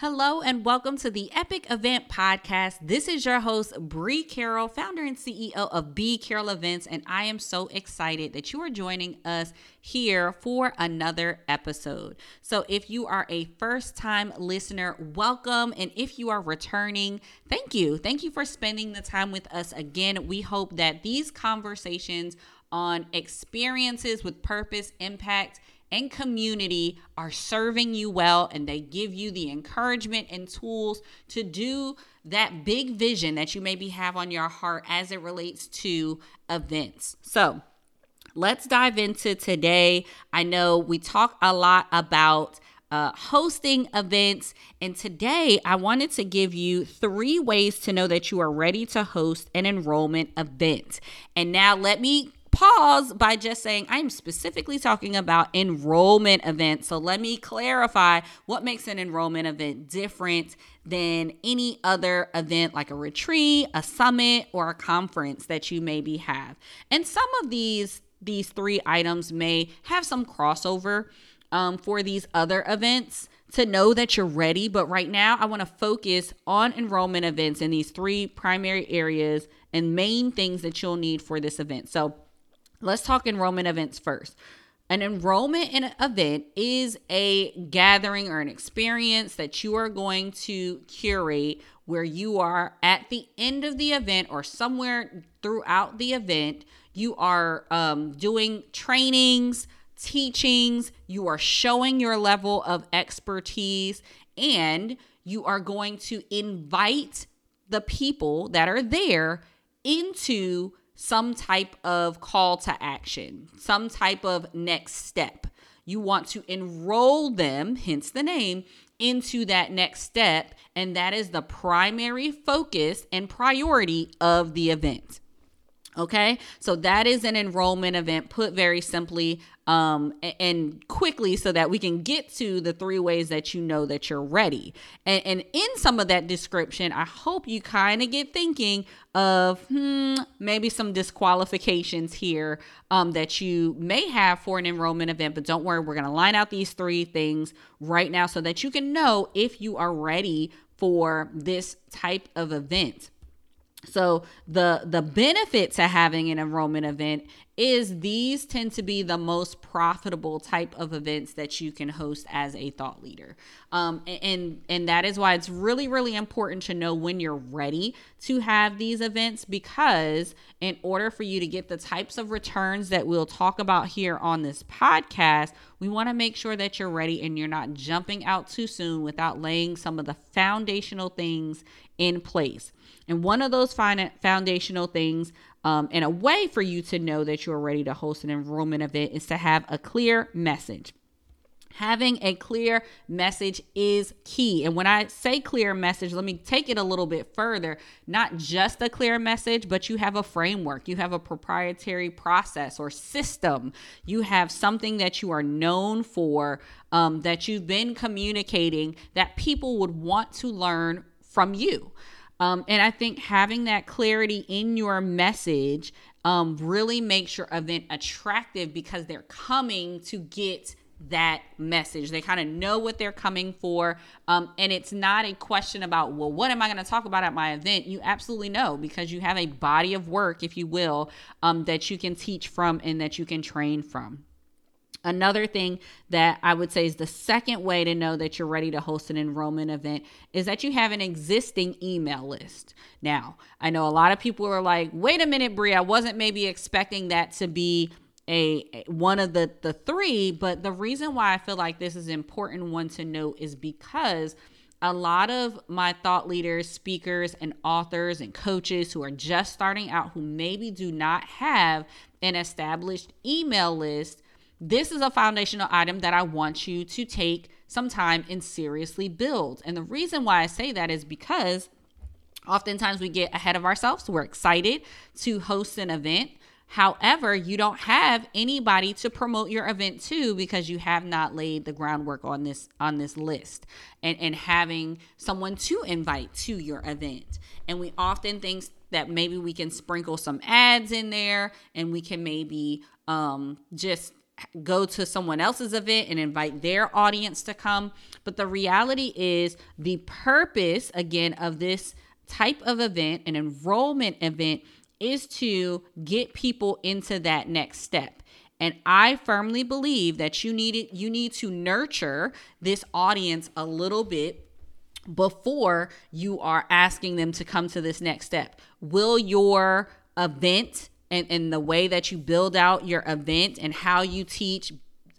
Hello and welcome to the Epic Event Podcast. This is your host, Bree Carroll, founder and CEO of B Carroll Events, and I am so excited that you are joining us here for another episode. So, if you are a first time listener, welcome. And if you are returning, thank you. Thank you for spending the time with us again. We hope that these conversations on experiences with purpose, impact, and community are serving you well and they give you the encouragement and tools to do that big vision that you maybe have on your heart as it relates to events. So, let's dive into today. I know we talk a lot about uh, hosting events. And today I wanted to give you three ways to know that you are ready to host an enrollment event. And now let me pause by just saying I'm specifically talking about enrollment events. So let me clarify what makes an enrollment event different than any other event like a retreat, a summit, or a conference that you maybe have. And some of these these three items may have some crossover um, for these other events to know that you're ready. But right now, I want to focus on enrollment events in these three primary areas and main things that you'll need for this event. So, Let's talk enrollment events first. An enrollment in an event is a gathering or an experience that you are going to curate where you are at the end of the event or somewhere throughout the event. You are um, doing trainings, teachings, you are showing your level of expertise, and you are going to invite the people that are there into some type of call to action, some type of next step. You want to enroll them, hence the name, into that next step. And that is the primary focus and priority of the event. Okay, so that is an enrollment event, put very simply um, and quickly, so that we can get to the three ways that you know that you're ready. And, and in some of that description, I hope you kind of get thinking of hmm, maybe some disqualifications here um, that you may have for an enrollment event. But don't worry, we're going to line out these three things right now so that you can know if you are ready for this type of event. So the the benefit to having an enrollment event is these tend to be the most profitable type of events that you can host as a thought leader. Um, and and that is why it's really really important to know when you're ready to have these events because in order for you to get the types of returns that we'll talk about here on this podcast we want to make sure that you're ready and you're not jumping out too soon without laying some of the foundational things in place. And one of those foundational things um, and a way for you to know that you're ready to host an enrollment event is to have a clear message. Having a clear message is key. And when I say clear message, let me take it a little bit further. Not just a clear message, but you have a framework, you have a proprietary process or system, you have something that you are known for, um, that you've been communicating that people would want to learn from you. Um, and I think having that clarity in your message um, really makes your event attractive because they're coming to get that message. They kind of know what they're coming for. Um, and it's not a question about, well, what am I going to talk about at my event? You absolutely know because you have a body of work, if you will, um, that you can teach from and that you can train from. Another thing that I would say is the second way to know that you're ready to host an enrollment event is that you have an existing email list. Now, I know a lot of people are like, wait a minute, Bree, I wasn't maybe expecting that to be a one of the the three, but the reason why I feel like this is important one to note is because a lot of my thought leaders, speakers, and authors and coaches who are just starting out who maybe do not have an established email list this is a foundational item that I want you to take some time and seriously build. And the reason why I say that is because oftentimes we get ahead of ourselves. We're excited to host an event. However, you don't have anybody to promote your event to because you have not laid the groundwork on this on this list and, and having someone to invite to your event. And we often think that maybe we can sprinkle some ads in there and we can maybe um, just go to someone else's event and invite their audience to come. But the reality is, the purpose, again, of this type of event, an enrollment event, is to get people into that next step. And I firmly believe that you need it, you need to nurture this audience a little bit before you are asking them to come to this next step. Will your event and, and the way that you build out your event and how you teach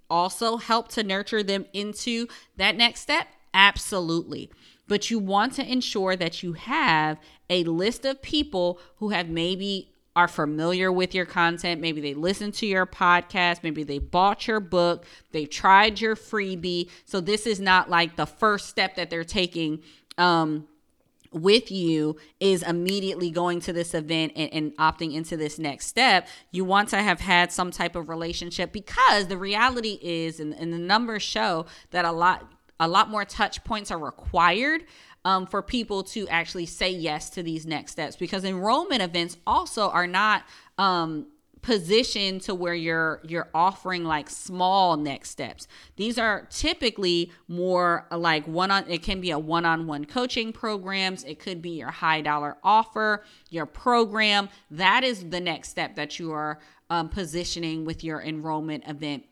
also help to nurture them into that next step? Absolutely. But you want to ensure that you have a list of people who have maybe are familiar with your content. Maybe they listen to your podcast. Maybe they bought your book. They tried your freebie. So this is not like the first step that they're taking um, with you is immediately going to this event and, and, opting into this next step. You want to have had some type of relationship because the reality is, and, and the numbers show that a lot a lot more touch points are required um, for people to actually say yes to these next steps because enrollment events also are not um, positioned to where you're you're offering like small next steps. These are typically more like one on it can be a one-on-one coaching programs. It could be your high dollar offer your program. That is the next step that you are um, positioning with your enrollment event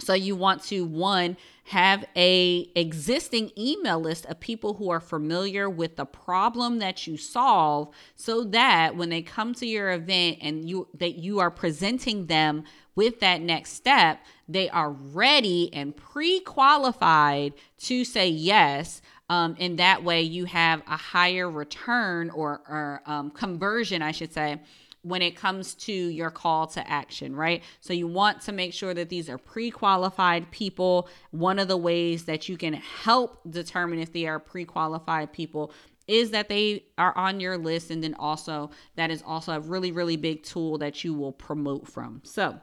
so you want to one have a existing email list of people who are familiar with the problem that you solve so that when they come to your event and you that you are presenting them with that next step, they are ready and pre-qualified to say yes. Um, and that way you have a higher return or, or um, conversion, I should say, when it comes to your call to action, right? So you want to make sure that these are pre qualified people. One of the ways that you can help determine if they are pre qualified people is that they are on your list. And then also, that is also a really, really big tool that you will promote from. So,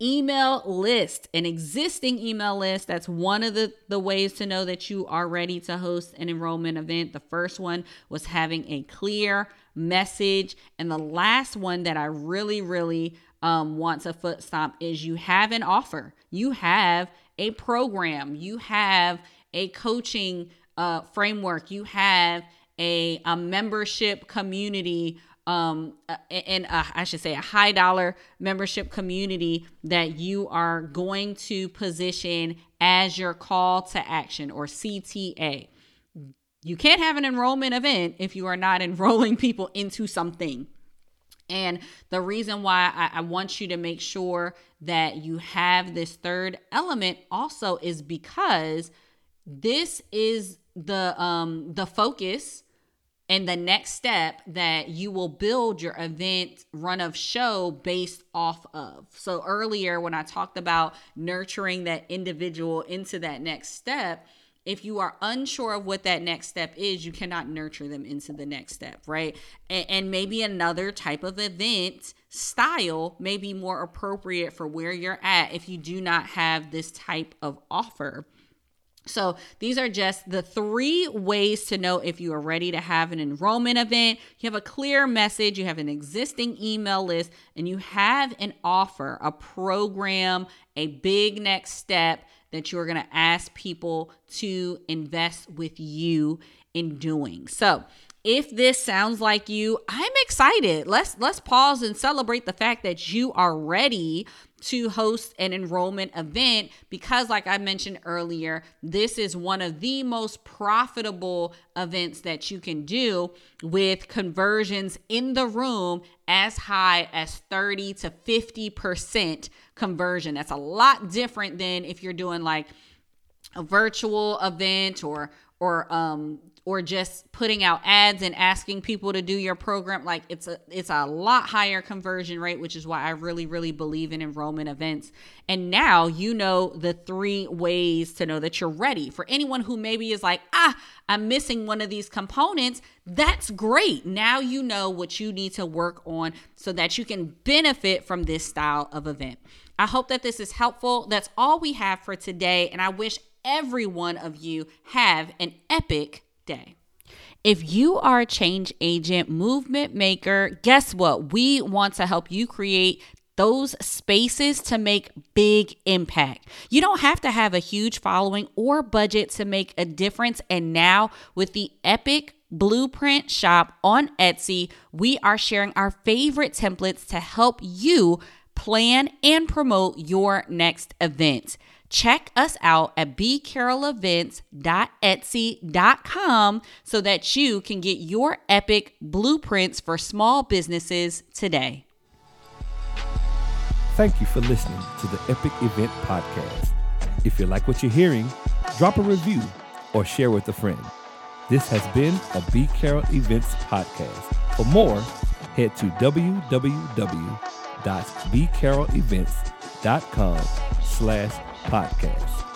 email list an existing email list. That's one of the the ways to know that you are ready to host an enrollment event. The first one was having a clear message. And the last one that I really, really um, want to foot stomp is you have an offer, you have a program, you have a coaching uh, framework, you have a, a membership community um, and uh, I should say a high dollar membership community that you are going to position as your call to action or CTA. You can't have an enrollment event if you are not enrolling people into something. And the reason why I, I, want you to make sure that you have this third element also is because this is the um the focus and the next step that you will build your event run of show based off of. So earlier when I talked about nurturing that individual into that next step, if you are unsure of what that next step is, you cannot nurture them into the next step, right? And, maybe another type of event style may be more appropriate for where you're at if you do not have this type of offer. So, these are just the three ways to know if you are ready to have an enrollment event. You have a clear message, you have an existing email list, and you have an offer, a program, a big next step that you're going to ask people to invest with you in doing. So, if this sounds like you, I'm excited. Let's let's pause and celebrate the fact that you are ready to host an enrollment event because like I mentioned earlier, this is one of the most profitable events that you can do with conversions in the room as high as 30 to 50% conversion. That's a lot different than if you're doing like a virtual event or or um or just putting out ads and asking people to do your program like it's a it's a lot higher conversion rate which is why I really really believe in enrollment events. And now you know the three ways to know that you're ready. For anyone who maybe is like ah I'm missing one of these components that's great. Now you know what you need to work on so that you can benefit from this style of event. I hope that this is helpful. That's all we have for today and I wish every one of you have an epic day. If you are a change agent, movement maker, guess what? We want to help you create those spaces to make big impact. You don't have to have a huge following or budget to make a difference. And now, with the Epic Blueprint Shop on Etsy, we are sharing our favorite templates to help you plan and promote your next event. Check us out at bcarrollevents.etsy.com so that you can get your epic blueprints for small businesses today. Thank you for listening to the Epic Event Podcast. If you like what you're hearing, drop a review or share with a friend. This has been a B Carroll Events Podcast. For more, head to www.bcarrollevents.com slash podcast.